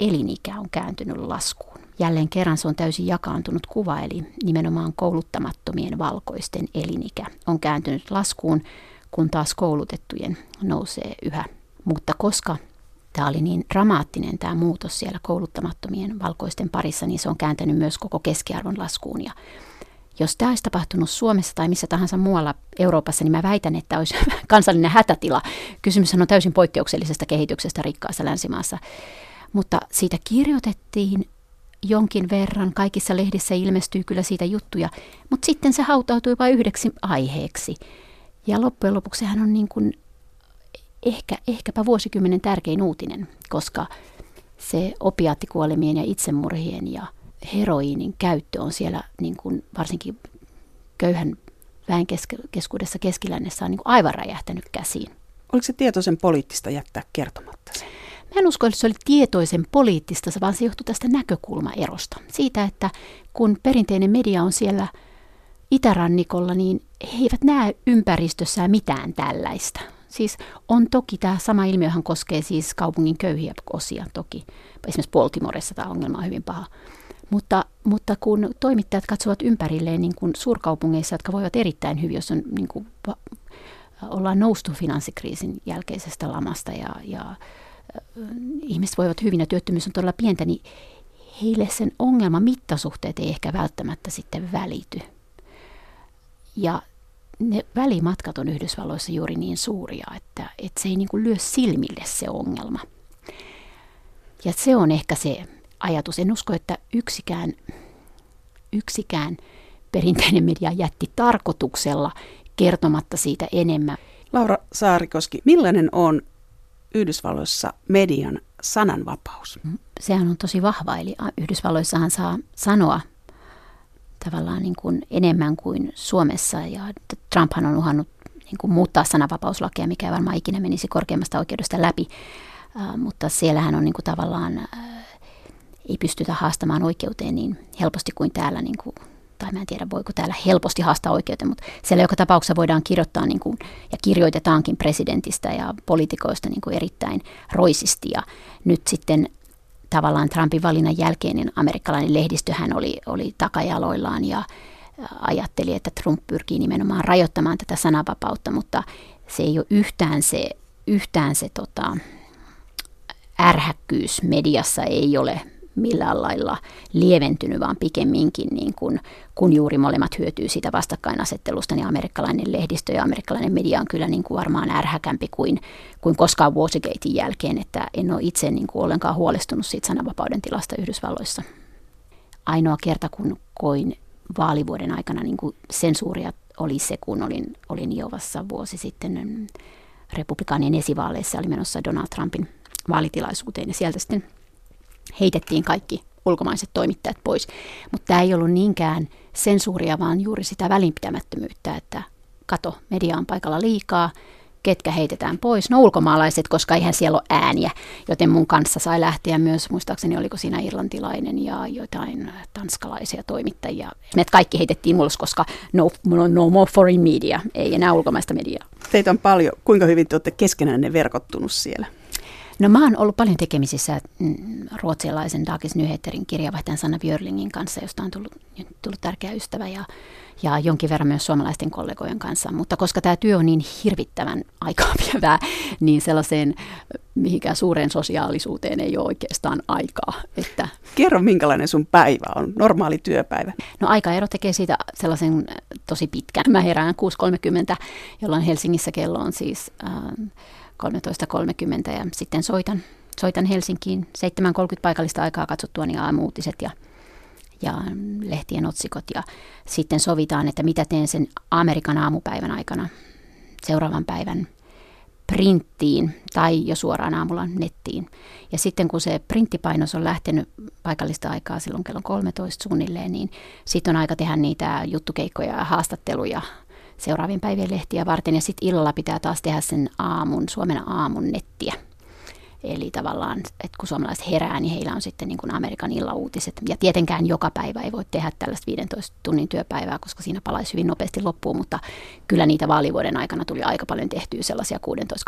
elinikä on kääntynyt laskuun. Jälleen kerran se on täysin jakaantunut kuva, eli nimenomaan kouluttamattomien valkoisten elinikä on kääntynyt laskuun, kun taas koulutettujen nousee yhä mutta koska tämä oli niin dramaattinen tämä muutos siellä kouluttamattomien valkoisten parissa, niin se on kääntänyt myös koko keskiarvon laskuun. Ja jos tämä olisi tapahtunut Suomessa tai missä tahansa muualla Euroopassa, niin mä väitän, että olisi kansallinen hätätila. Kysymys on täysin poikkeuksellisesta kehityksestä rikkaassa länsimaassa. Mutta siitä kirjoitettiin jonkin verran, kaikissa lehdissä ilmestyy kyllä siitä juttuja, mutta sitten se hautautui vain yhdeksi aiheeksi. Ja loppujen lopuksi hän on niin kuin ehkä, ehkäpä vuosikymmenen tärkein uutinen, koska se opiaattikuolemien ja itsemurhien ja heroiinin käyttö on siellä niin kuin varsinkin köyhän väen keskuudessa keskilännessä on niin kuin aivan räjähtänyt käsiin. Oliko se tietoisen poliittista jättää kertomatta se? Mä en usko, että se oli tietoisen poliittista, vaan se johtui tästä näkökulmaerosta. Siitä, että kun perinteinen media on siellä – itärannikolla, niin he eivät näe ympäristössään mitään tällaista. Siis on toki tämä sama ilmiöhän koskee siis kaupungin köyhiä osia toki. Esimerkiksi Baltimoressa tämä ongelma on hyvin paha. Mutta, mutta kun toimittajat katsovat ympärilleen niin kuin suurkaupungeissa, jotka voivat erittäin hyvin, jos on, niin kuin, ollaan noustu finanssikriisin jälkeisestä lamasta ja, ja ihmiset voivat hyvin ja työttömyys on todella pientä, niin heille sen ongelman mittasuhteet ei ehkä välttämättä sitten välity. Ja ne välimatkat on Yhdysvalloissa juuri niin suuria, että, että se ei niin kuin lyö silmille se ongelma. Ja se on ehkä se ajatus. En usko, että yksikään, yksikään perinteinen media jätti tarkoituksella kertomatta siitä enemmän. Laura Saarikoski, millainen on Yhdysvalloissa median sananvapaus? Mm, sehän on tosi vahva, eli Yhdysvalloissahan saa sanoa tavallaan niin kuin enemmän kuin Suomessa, ja Trumphan on uhannut niin kuin muuttaa sananvapauslakia, mikä ei varmaan ikinä menisi korkeimmasta oikeudesta läpi, uh, mutta siellähän on niin kuin tavallaan, uh, ei pystytä haastamaan oikeuteen niin helposti kuin täällä niin kuin tai mä en tiedä voiko täällä helposti haastaa oikeuteen, mutta siellä joka tapauksessa voidaan kirjoittaa niin kuin, ja kirjoitetaankin presidentistä ja poliitikoista niin erittäin roisisti. Ja nyt sitten tavallaan Trumpin valinnan jälkeinen amerikkalainen lehdistöhän oli, oli takajaloillaan ja ajatteli, että Trump pyrkii nimenomaan rajoittamaan tätä sananvapautta, mutta se ei ole yhtään se, yhtään se tota, ärhäkkyys mediassa ei ole millään lailla lieventynyt, vaan pikemminkin niin kuin, kun juuri molemmat hyötyy siitä vastakkainasettelusta, niin amerikkalainen lehdistö ja amerikkalainen media on kyllä niin kuin varmaan ärhäkämpi kuin, kuin koskaan Watergatein jälkeen, että en ole itse niin kuin ollenkaan huolestunut siitä sananvapauden tilasta Yhdysvalloissa. Ainoa kerta, kun koin vaalivuoden aikana niin kuin sensuuria oli se, kun olin, olin Iovassa vuosi sitten mm, republikaanien esivaaleissa, oli menossa Donald Trumpin vaalitilaisuuteen ja sieltä sitten heitettiin kaikki ulkomaiset toimittajat pois. Mutta tämä ei ollut niinkään sensuuria, vaan juuri sitä välinpitämättömyyttä, että kato, media on paikalla liikaa, ketkä heitetään pois. No ulkomaalaiset, koska eihän siellä ole ääniä, joten mun kanssa sai lähteä myös, muistaakseni oliko siinä irlantilainen ja jotain tanskalaisia toimittajia. Me kaikki heitettiin ulos, koska no, no more foreign media, ei enää ulkomaista mediaa. Teitä on paljon. Kuinka hyvin te olette keskenään verkottunut siellä? No mä oon ollut paljon tekemisissä mm, ruotsialaisen Dagens Nyheterin kirjavaihtajan Sanna Björlingin kanssa, josta on tullut, tullut tärkeä ystävä ja, ja jonkin verran myös suomalaisten kollegojen kanssa. Mutta koska tämä työ on niin hirvittävän aikaa vievää, niin sellaiseen mihinkään suureen sosiaalisuuteen ei ole oikeastaan aikaa. Että Kerro, minkälainen sun päivä on, normaali työpäivä? No aikaero tekee siitä sellaisen tosi pitkän. Mä herään 6.30, jolloin Helsingissä kello on siis... Äh, 13.30 ja sitten soitan, soitan Helsinkiin 7.30 paikallista aikaa katsottua niin aamuutiset ja, ja lehtien otsikot ja sitten sovitaan, että mitä teen sen Amerikan aamupäivän aikana seuraavan päivän printtiin tai jo suoraan aamulla nettiin. Ja sitten kun se printtipainos on lähtenyt paikallista aikaa silloin kello 13 suunnilleen, niin sitten on aika tehdä niitä juttukeikkoja ja haastatteluja seuraavien päivien lehtiä varten. Ja sitten illalla pitää taas tehdä sen aamun, Suomen aamun nettiä. Eli tavallaan, että kun suomalaiset herää, niin heillä on sitten niin kuin Amerikan illauutiset. Ja tietenkään joka päivä ei voi tehdä tällaista 15 tunnin työpäivää, koska siinä palaisi hyvin nopeasti loppuun, mutta kyllä niitä vaalivuoden aikana tuli aika paljon tehtyä sellaisia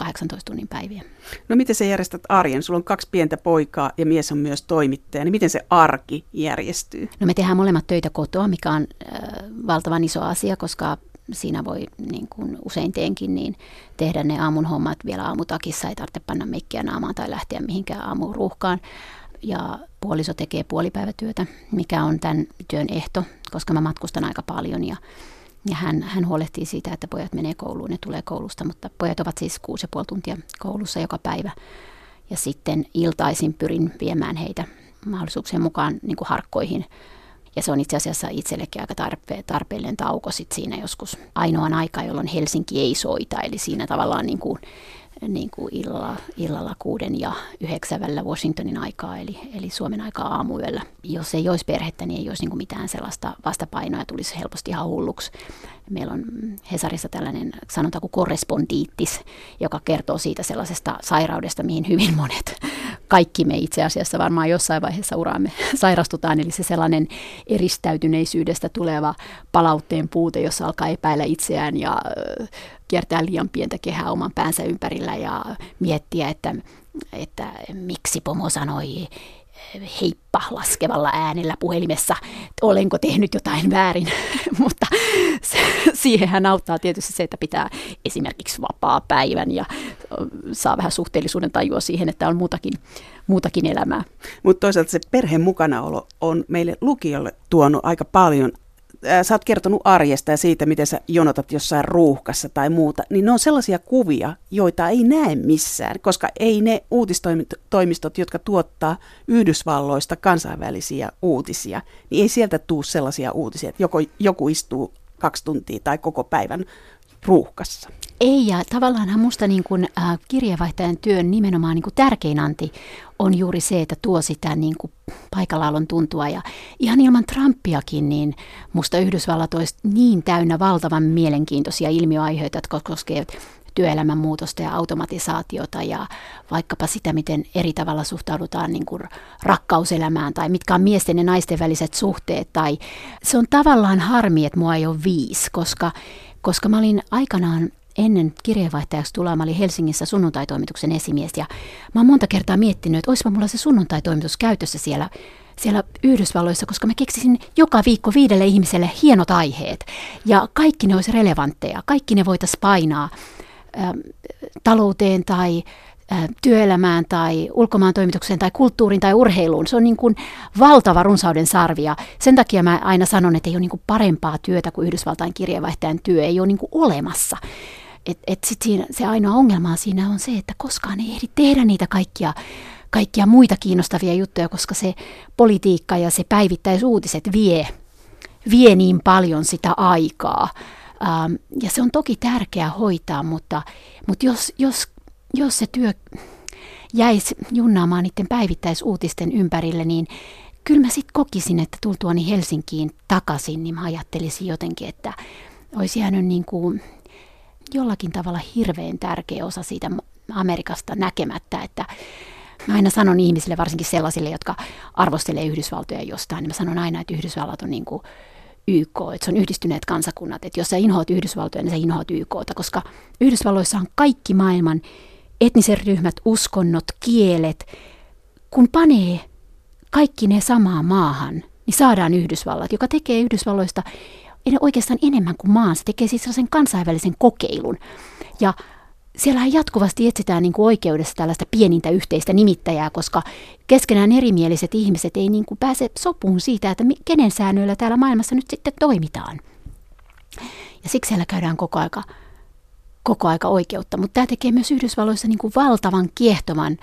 16-18 tunnin päiviä. No miten sä järjestät arjen? Sulla on kaksi pientä poikaa ja mies on myös toimittaja, niin miten se arki järjestyy? No me tehdään molemmat töitä kotoa, mikä on äh, valtavan iso asia, koska siinä voi niin kuin usein teenkin, niin tehdä ne aamun hommat vielä aamutakissa, ei tarvitse panna mekkiä naamaan tai lähteä mihinkään aamuruuhkaan. Ja puoliso tekee puolipäivätyötä, mikä on tämän työn ehto, koska mä matkustan aika paljon ja, ja hän, hän huolehtii siitä, että pojat menee kouluun, ne tulee koulusta, mutta pojat ovat siis kuusi ja puoli tuntia koulussa joka päivä. Ja sitten iltaisin pyrin viemään heitä mahdollisuuksien mukaan niin kuin harkkoihin ja se on itse asiassa itsellekin aika tarpe- tarpeellinen tauko sit siinä joskus ainoan aikaa, jolloin Helsinki ei soita. Eli siinä tavallaan niin kuin niin kuin illalla, illalla kuuden ja yhdeksän välillä Washingtonin aikaa, eli, eli Suomen aikaa aamuyöllä. Jos ei olisi perhettä, niin ei olisi niin kuin mitään sellaista vastapainoa ja tulisi helposti ihan hulluksi. Meillä on Hesarissa tällainen sanonta kuin korrespondiittis, joka kertoo siitä sellaisesta sairaudesta, mihin hyvin monet, kaikki me itse asiassa varmaan jossain vaiheessa uraamme sairastutaan, eli se sellainen eristäytyneisyydestä tuleva palautteen puute, jossa alkaa epäillä itseään ja kiertää liian pientä kehää oman päänsä ympärillä ja miettiä, että, että miksi pomo sanoi heippa laskevalla äänellä puhelimessa, olenko tehnyt jotain väärin, mutta siihenhän auttaa tietysti se, että pitää esimerkiksi vapaa päivän ja saa vähän suhteellisuuden tajua siihen, että on muutakin, muutakin elämää. Mutta toisaalta se perheen mukanaolo on meille lukijolle tuonut aika paljon sä oot kertonut arjesta ja siitä, miten sä jonotat jossain ruuhkassa tai muuta, niin ne on sellaisia kuvia, joita ei näe missään, koska ei ne uutistoimistot, jotka tuottaa Yhdysvalloista kansainvälisiä uutisia, niin ei sieltä tuu sellaisia uutisia, että joko, joku istuu kaksi tuntia tai koko päivän ruuhkassa. Ei, ja tavallaanhan musta niin kuin, äh, kirjeenvaihtajan työn nimenomaan niin kuin tärkein anti on juuri se, että tuo sitä niin kuin paikallaolon tuntua. Ja ihan ilman Trumpiakin, niin musta Yhdysvallat olisi niin täynnä valtavan mielenkiintoisia ilmiöaiheita, jotka koskevat työelämän muutosta ja automatisaatiota ja vaikkapa sitä, miten eri tavalla suhtaudutaan niin kuin rakkauselämään tai mitkä on miesten ja naisten väliset suhteet. Tai se on tavallaan harmi, että mua ei ole viisi, koska, koska mä olin aikanaan ennen kirjeenvaihtajaksi tuloa, mä olin Helsingissä sunnuntaitoimituksen esimies ja mä oon monta kertaa miettinyt, että olisipa mulla se sunnuntaitoimitus käytössä siellä, siellä Yhdysvalloissa, koska mä keksisin joka viikko viidelle ihmiselle hienot aiheet. Ja kaikki ne olisi relevantteja, kaikki ne voitaisiin painaa ä, talouteen tai työelämään tai ulkomaan toimitukseen tai kulttuuriin tai urheiluun. Se on niin kuin valtava runsauden sarvi ja sen takia mä aina sanon, että ei ole niin kuin parempaa työtä kuin Yhdysvaltain kirjeenvaihtajan työ, ei ole niin kuin olemassa. Et, et sit siinä, se ainoa ongelma siinä on se, että koskaan ei ehdi tehdä niitä kaikkia, kaikkia muita kiinnostavia juttuja, koska se politiikka ja se päivittäisuutiset vie, vie niin paljon sitä aikaa. Ähm, ja se on toki tärkeää hoitaa, mutta, mutta jos, jos jos se työ jäisi junnaamaan niiden päivittäisuutisten ympärille, niin kyllä mä sitten kokisin, että tultuani Helsinkiin takaisin, niin mä ajattelisin jotenkin, että olisi jäänyt niin kuin jollakin tavalla hirveän tärkeä osa siitä Amerikasta näkemättä, että Mä aina sanon ihmisille, varsinkin sellaisille, jotka arvostelee Yhdysvaltoja jostain, niin mä sanon aina, että Yhdysvallat on niin kuin YK, että se on yhdistyneet kansakunnat. Että jos sä inhoat Yhdysvaltoja, niin sä inhoat YKta, koska Yhdysvalloissa on kaikki maailman etniset ryhmät, uskonnot, kielet, kun panee kaikki ne samaan maahan, niin saadaan Yhdysvallat, joka tekee Yhdysvalloista oikeastaan enemmän kuin maan. Se tekee siis sellaisen kansainvälisen kokeilun. Ja siellä jatkuvasti etsitään niin kuin oikeudessa tällaista pienintä yhteistä nimittäjää, koska keskenään erimieliset ihmiset ei niin kuin pääse sopuun siitä, että kenen säännöillä täällä maailmassa nyt sitten toimitaan. Ja siksi siellä käydään koko aika koko aika oikeutta, mutta tämä tekee myös Yhdysvalloissa niin kuin valtavan kiehtoman,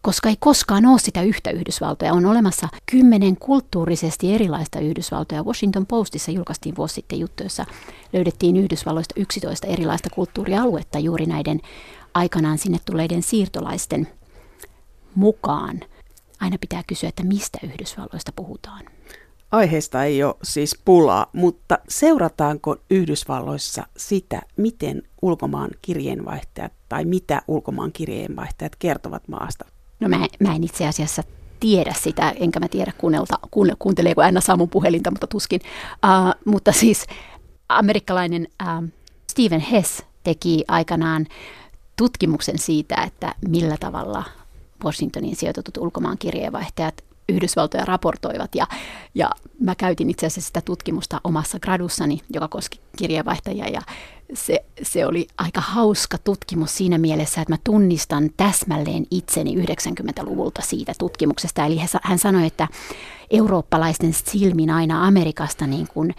koska ei koskaan ole sitä yhtä Yhdysvaltoja. On olemassa kymmenen kulttuurisesti erilaista Yhdysvaltoja. Washington Postissa julkaistiin vuosi sitten juttu, jossa löydettiin Yhdysvalloista 11 erilaista kulttuurialuetta juuri näiden aikanaan sinne tuleiden siirtolaisten mukaan. Aina pitää kysyä, että mistä Yhdysvalloista puhutaan. Aiheesta ei ole siis pulaa, mutta seurataanko Yhdysvalloissa sitä, miten ulkomaan kirjeenvaihtajat tai mitä ulkomaan kirjeenvaihtajat kertovat maasta? No mä, mä en itse asiassa tiedä sitä, enkä mä tiedä kuunnelta, kuunne, kuunteleeko Anna Saamun puhelinta, mutta tuskin. Uh, mutta siis amerikkalainen uh, Stephen Hess teki aikanaan tutkimuksen siitä, että millä tavalla Washingtoniin sijoitetut ulkomaan kirjeenvaihtajat Yhdysvaltoja raportoivat. Ja, ja mä käytin itse asiassa sitä tutkimusta omassa gradussani, joka koski kirjeenvaihtajia. Ja se, se oli aika hauska tutkimus siinä mielessä, että mä tunnistan täsmälleen itseni 90-luvulta siitä tutkimuksesta. Eli hän sanoi, että eurooppalaisten silmin aina Amerikasta niin kuin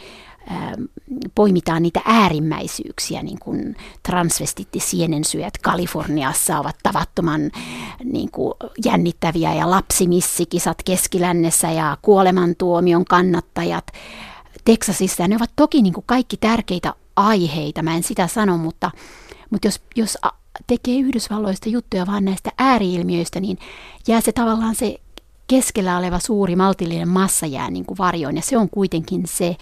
poimitaan niitä äärimmäisyyksiä, niin kuin transvestittisienensyöt Kaliforniassa ovat tavattoman niin kuin jännittäviä. Ja lapsimissikisat keskilännessä ja kuolemantuomion kannattajat Teksasissa. Ne ovat toki niin kuin kaikki tärkeitä aiheita, mä en sitä sano, mutta, mutta jos, jos tekee Yhdysvalloista juttuja vaan näistä ääriilmiöistä, niin jää se tavallaan se keskellä oleva suuri maltillinen massa jää niin kuin varjoon, ja se on kuitenkin se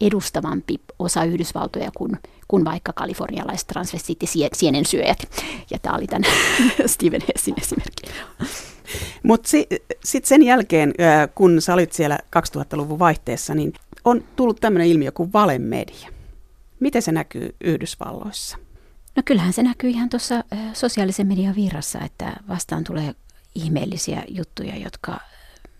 edustavampi osa Yhdysvaltoja kuin, kuin vaikka kalifornialaiset transvestiittisienensyöjät. Ja tämä oli tämän Steven Hessin esimerkki. Mutta si- sitten sen jälkeen, kun sä olit siellä 2000-luvun vaihteessa, niin on tullut tämmöinen ilmiö kuin valemedia. Miten se näkyy Yhdysvalloissa? No kyllähän se näkyy ihan tuossa sosiaalisen median virrassa, että vastaan tulee ihmeellisiä juttuja, jotka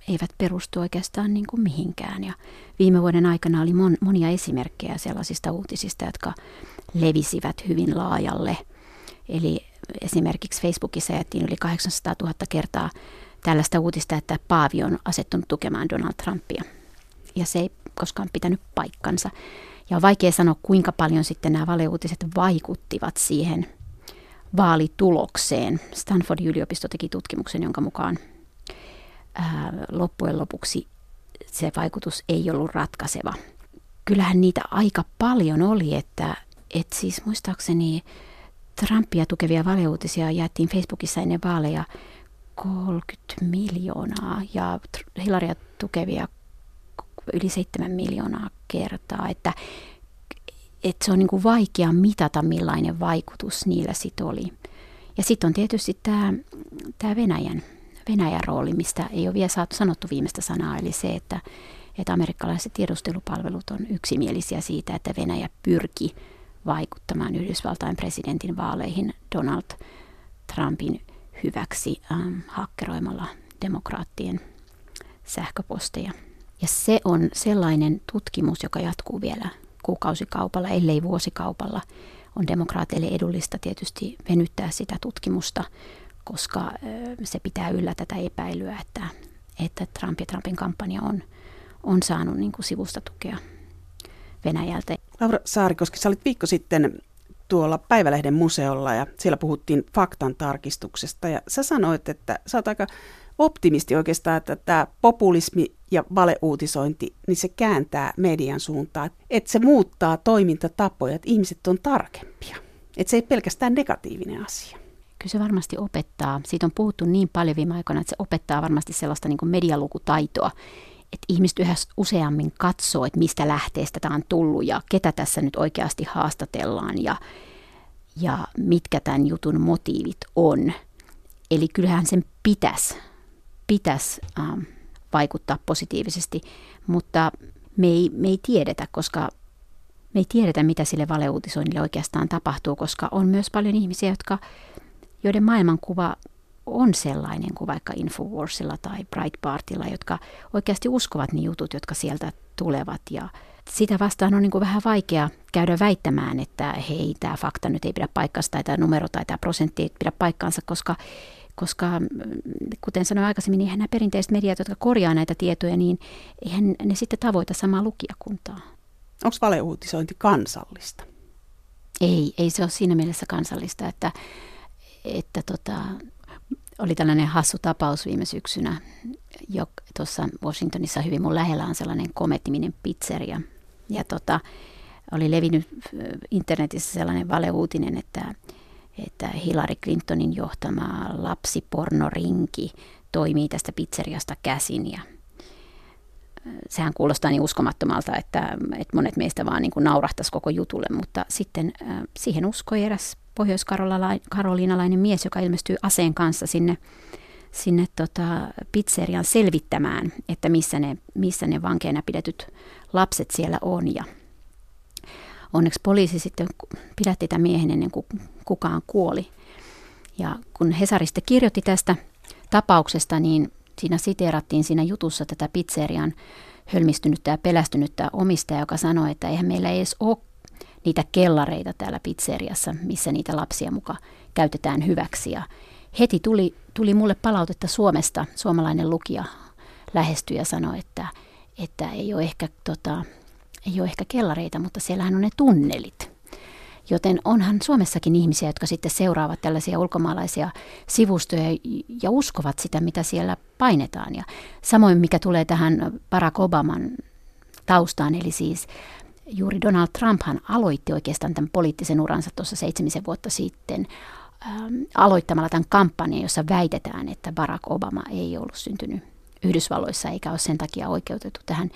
eivät perustu oikeastaan niin kuin mihinkään. Ja viime vuoden aikana oli mon, monia esimerkkejä sellaisista uutisista, jotka levisivät hyvin laajalle. Eli esimerkiksi Facebookissa jättiin yli 800 000 kertaa tällaista uutista, että Paavi on asettunut tukemaan Donald Trumpia. Ja se ei koskaan pitänyt paikkansa. Ja on vaikea sanoa, kuinka paljon sitten nämä valeuutiset vaikuttivat siihen vaalitulokseen. Stanfordin yliopisto teki tutkimuksen, jonka mukaan ää, loppujen lopuksi se vaikutus ei ollut ratkaiseva. Kyllähän niitä aika paljon oli, että et siis muistaakseni Trumpia tukevia valeuutisia jaettiin Facebookissa ennen vaaleja 30 miljoonaa ja Hillaria tukevia yli 7 miljoonaa kertaa, että, että se on niin kuin vaikea mitata millainen vaikutus niillä sitten oli. Ja sitten on tietysti tämä Venäjän, Venäjän rooli, mistä ei ole vielä saatu sanottu viimeistä sanaa, eli se, että, että amerikkalaiset tiedustelupalvelut on yksimielisiä siitä, että Venäjä pyrki vaikuttamaan Yhdysvaltain presidentin vaaleihin Donald Trumpin hyväksi ähm, hakkeroimalla demokraattien sähköposteja. Ja se on sellainen tutkimus, joka jatkuu vielä kuukausikaupalla, ellei vuosikaupalla. On demokraateille edullista tietysti venyttää sitä tutkimusta, koska se pitää yllä tätä epäilyä, että, että Trump ja Trumpin kampanja on, on saanut niin kuin sivusta tukea Venäjältä. Laura Saarikoski, sä olit viikko sitten tuolla Päivälehden museolla ja siellä puhuttiin faktan tarkistuksesta ja sä sanoit, että sä oot aika optimisti oikeastaan, että tämä populismi ja valeuutisointi, niin se kääntää median suuntaan, että se muuttaa toimintatapoja, että ihmiset on tarkempia. Että se ei pelkästään negatiivinen asia. Kyllä se varmasti opettaa. Siitä on puhuttu niin paljon viime aikoina, että se opettaa varmasti sellaista niin kuin medialukutaitoa, että ihmiset yhä useammin katsoo, että mistä lähteestä tämä on tullut ja ketä tässä nyt oikeasti haastatellaan ja, ja mitkä tämän jutun motiivit on. Eli kyllähän sen pitäisi pitäisi ähm, vaikuttaa positiivisesti, mutta me ei, me ei tiedetä, koska me ei tiedetä, mitä sille valeuutisoinnille oikeastaan tapahtuu, koska on myös paljon ihmisiä, jotka, joiden maailmankuva on sellainen kuin vaikka Infowarsilla tai Breitbartilla, jotka oikeasti uskovat ne jutut, jotka sieltä tulevat. Ja sitä vastaan on niin kuin vähän vaikea käydä väittämään, että hei, tämä fakta nyt ei pidä paikkansa tai tämä numero tai tämä prosentti ei pidä paikkansa, koska koska mm, kuten sanoin aikaisemmin, niin nämä perinteiset mediat, jotka korjaa näitä tietoja, niin eihän ne sitten tavoita samaa lukijakuntaa. Onko valeuutisointi kansallista? Ei, ei se ole siinä mielessä kansallista, että, että tota, oli tällainen hassu tapaus viime syksynä. Tuossa Washingtonissa hyvin mun lähellä on sellainen komettiminen pizzeria. Ja tota, oli levinnyt internetissä sellainen valeuutinen, että että Hillary Clintonin johtama lapsipornorinki toimii tästä pizzeriasta käsin ja sehän kuulostaa niin uskomattomalta, että, että monet meistä vaan niin naurahtaisi koko jutulle, mutta sitten äh, siihen uskoi eräs pohjois-karoliinalainen mies, joka ilmestyy aseen kanssa sinne, sinne tota pizzerian selvittämään, että missä ne, missä ne vankeina pidetyt lapset siellä on. Ja onneksi poliisi sitten pidätti tämän miehen ennen kuin kukaan kuoli. Ja kun Hesarista kirjoitti tästä tapauksesta, niin siinä siteerattiin siinä jutussa tätä pizzerian hölmistynyttä ja pelästynyttä omistajaa, joka sanoi, että eihän meillä edes ole niitä kellareita täällä pizzeriassa, missä niitä lapsia muka käytetään hyväksi. Ja heti tuli, tuli mulle palautetta Suomesta, suomalainen lukija lähestyi ja sanoi, että, että ei, ole ehkä, tota, ei ole ehkä kellareita, mutta siellähän on ne tunnelit. Joten onhan Suomessakin ihmisiä, jotka sitten seuraavat tällaisia ulkomaalaisia sivustoja ja uskovat sitä, mitä siellä painetaan. Ja samoin mikä tulee tähän Barack Obaman taustaan, eli siis juuri Donald Trumphan aloitti oikeastaan tämän poliittisen uransa tuossa seitsemisen vuotta sitten ähm, aloittamalla tämän kampanjan, jossa väitetään, että Barack Obama ei ollut syntynyt Yhdysvalloissa eikä ole sen takia oikeutettu tähän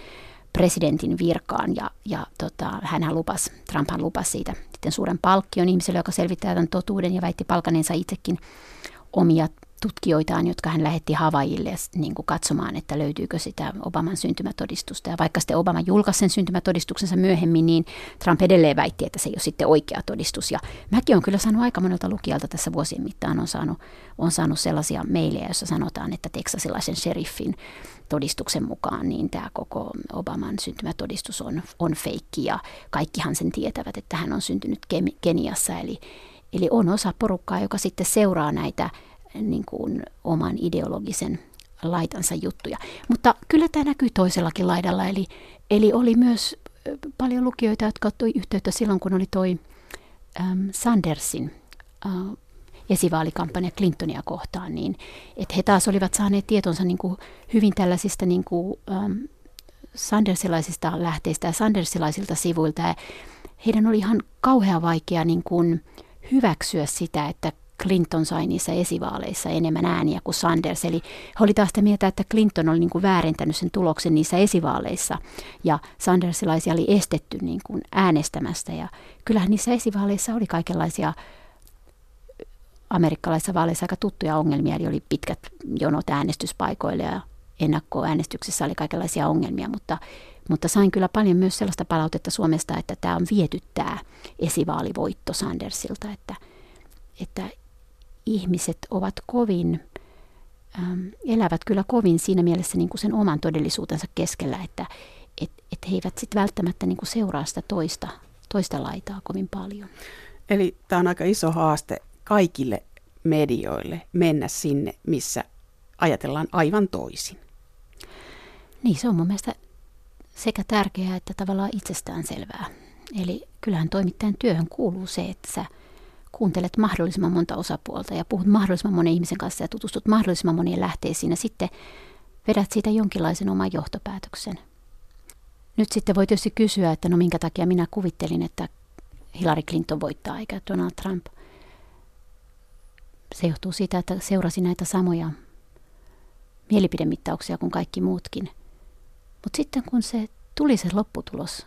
presidentin virkaan. Ja, ja tota, hänhän lupasi, Trumphan lupasi siitä sitten suuren palkkion ihmiselle, joka selvittää tämän totuuden ja väitti palkaneensa itsekin omia tutkijoitaan, jotka hän lähetti Havaille niin kuin katsomaan, että löytyykö sitä Obaman syntymätodistusta. Ja vaikka sitten Obama julkaisi sen syntymätodistuksensa myöhemmin, niin Trump edelleen väitti, että se ei ole sitten oikea todistus. Ja mäkin olen kyllä saanut aika monelta lukijalta tässä vuosien mittaan, on saanut, on saanut sellaisia maileja, joissa sanotaan, että teksasilaisen sheriffin todistuksen mukaan, niin tämä koko Obaman syntymätodistus on, on feikki ja kaikkihan sen tietävät, että hän on syntynyt Keniassa. Eli, eli on osa porukkaa, joka sitten seuraa näitä niin kuin oman ideologisen laitansa juttuja. Mutta kyllä tämä näkyy toisellakin laidalla, eli, eli oli myös paljon lukijoita, jotka ottoi yhteyttä silloin, kun oli toi äm, Sandersin äh, esivaalikampanja Clintonia kohtaan, niin että he taas olivat saaneet tietonsa niin kuin hyvin tällaisista niin kuin, äm, Sandersilaisista lähteistä ja Sandersilaisilta sivuilta. Ja heidän oli ihan kauhean vaikea niin kuin hyväksyä sitä, että Clinton sai niissä esivaaleissa enemmän ääniä kuin Sanders. Eli he oli taas sitä mieltä, että Clinton oli niin kuin väärentänyt sen tuloksen niissä esivaaleissa ja Sandersilaisia oli estetty niin kuin äänestämästä. Ja kyllähän niissä esivaaleissa oli kaikenlaisia amerikkalaisissa vaaleissa aika tuttuja ongelmia, eli oli pitkät jonot äänestyspaikoille ja ennakkoäänestyksessä oli kaikenlaisia ongelmia, mutta, mutta sain kyllä paljon myös sellaista palautetta Suomesta, että tämä on viety tämä esivaalivoitto Sandersilta, että, että ihmiset ovat kovin, ähm, elävät kyllä kovin siinä mielessä niin kuin sen oman todellisuutensa keskellä, että et, et he eivät sitten välttämättä niin kuin seuraa sitä toista, toista laitaa kovin paljon. Eli tämä on aika iso haaste kaikille medioille mennä sinne, missä ajatellaan aivan toisin. Niin, se on mun mielestä sekä tärkeää että tavallaan itsestään selvää. Eli kyllähän toimittajan työhön kuuluu se, että sä kuuntelet mahdollisimman monta osapuolta ja puhut mahdollisimman monen ihmisen kanssa ja tutustut mahdollisimman monien lähteisiin ja sitten vedät siitä jonkinlaisen oman johtopäätöksen. Nyt sitten voi tietysti kysyä, että no minkä takia minä kuvittelin, että Hillary Clinton voittaa eikä Donald Trump. Se johtuu siitä, että seurasi näitä samoja mielipidemittauksia kuin kaikki muutkin. Mutta sitten kun se tuli se lopputulos,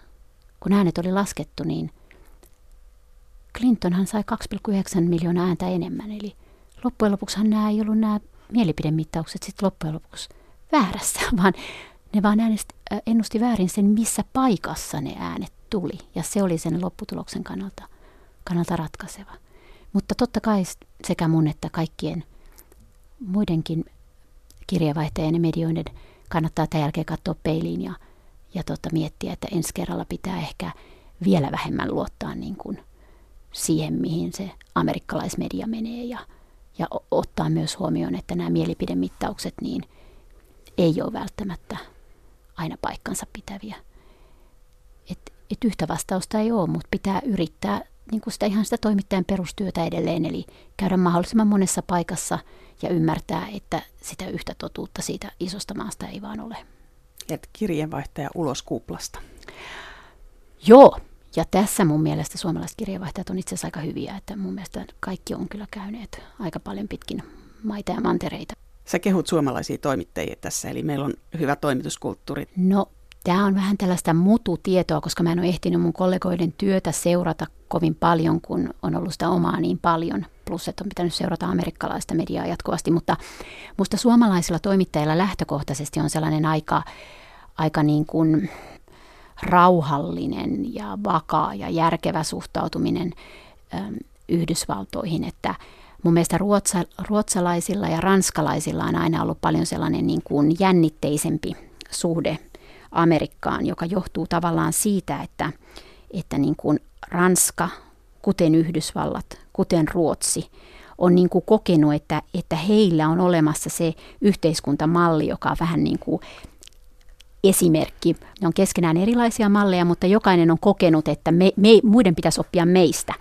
kun äänet oli laskettu, niin – Clintonhan sai 2,9 miljoonaa ääntä enemmän, eli loppujen lopuksihan nämä ei ollut nämä mielipidemittaukset sitten loppujen lopuksi väärässä, vaan ne vaan äänest, äh, ennusti väärin sen, missä paikassa ne äänet tuli. Ja se oli sen lopputuloksen kannalta, kannalta ratkaiseva. Mutta totta kai sekä mun että kaikkien muidenkin kirjeenvaihtajien ja medioiden kannattaa tämän jälkeen katsoa peiliin ja, ja tota, miettiä, että ensi kerralla pitää ehkä vielä vähemmän luottaa niin kuin – siihen, mihin se amerikkalaismedia menee ja, ja ottaa myös huomioon, että nämä mielipidemittaukset niin ei ole välttämättä aina paikkansa pitäviä. Et, et yhtä vastausta ei ole, mutta pitää yrittää niin kuin sitä ihan sitä toimittajan perustyötä edelleen, eli käydä mahdollisimman monessa paikassa ja ymmärtää, että sitä yhtä totuutta siitä isosta maasta ei vaan ole. Et kirjeenvaihtaja ulos kuplasta. Joo, ja tässä mun mielestä suomalaiset kirjeenvaihtajat on itse asiassa aika hyviä, että mun mielestä kaikki on kyllä käyneet aika paljon pitkin maita ja mantereita. Sä kehut suomalaisia toimittajia tässä, eli meillä on hyvä toimituskulttuuri. No, tämä on vähän tällaista mututietoa, koska mä en ole ehtinyt mun kollegoiden työtä seurata kovin paljon, kun on ollut sitä omaa niin paljon. Plus, että on pitänyt seurata amerikkalaista mediaa jatkuvasti, mutta musta suomalaisilla toimittajilla lähtökohtaisesti on sellainen aika, aika niin kuin rauhallinen ja vakaa ja järkevä suhtautuminen ähm, Yhdysvaltoihin, että mun mielestä ruotsa, ruotsalaisilla ja ranskalaisilla on aina ollut paljon sellainen niin kuin jännitteisempi suhde Amerikkaan, joka johtuu tavallaan siitä, että, että niin kuin Ranska, kuten Yhdysvallat, kuten Ruotsi, on niin kuin kokenut, että, että heillä on olemassa se yhteiskuntamalli, joka on vähän niin kuin esimerkki. Ne on keskenään erilaisia malleja, mutta jokainen on kokenut, että me, me, muiden pitäisi oppia meistä.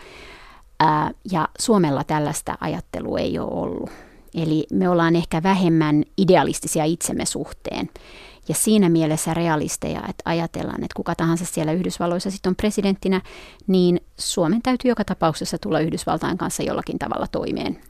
Ää, ja Suomella tällaista ajattelua ei ole ollut. Eli me ollaan ehkä vähemmän idealistisia itsemme suhteen. Ja siinä mielessä realisteja, että ajatellaan, että kuka tahansa siellä Yhdysvalloissa sitten on presidenttinä, niin Suomen täytyy joka tapauksessa tulla Yhdysvaltain kanssa jollakin tavalla toimeen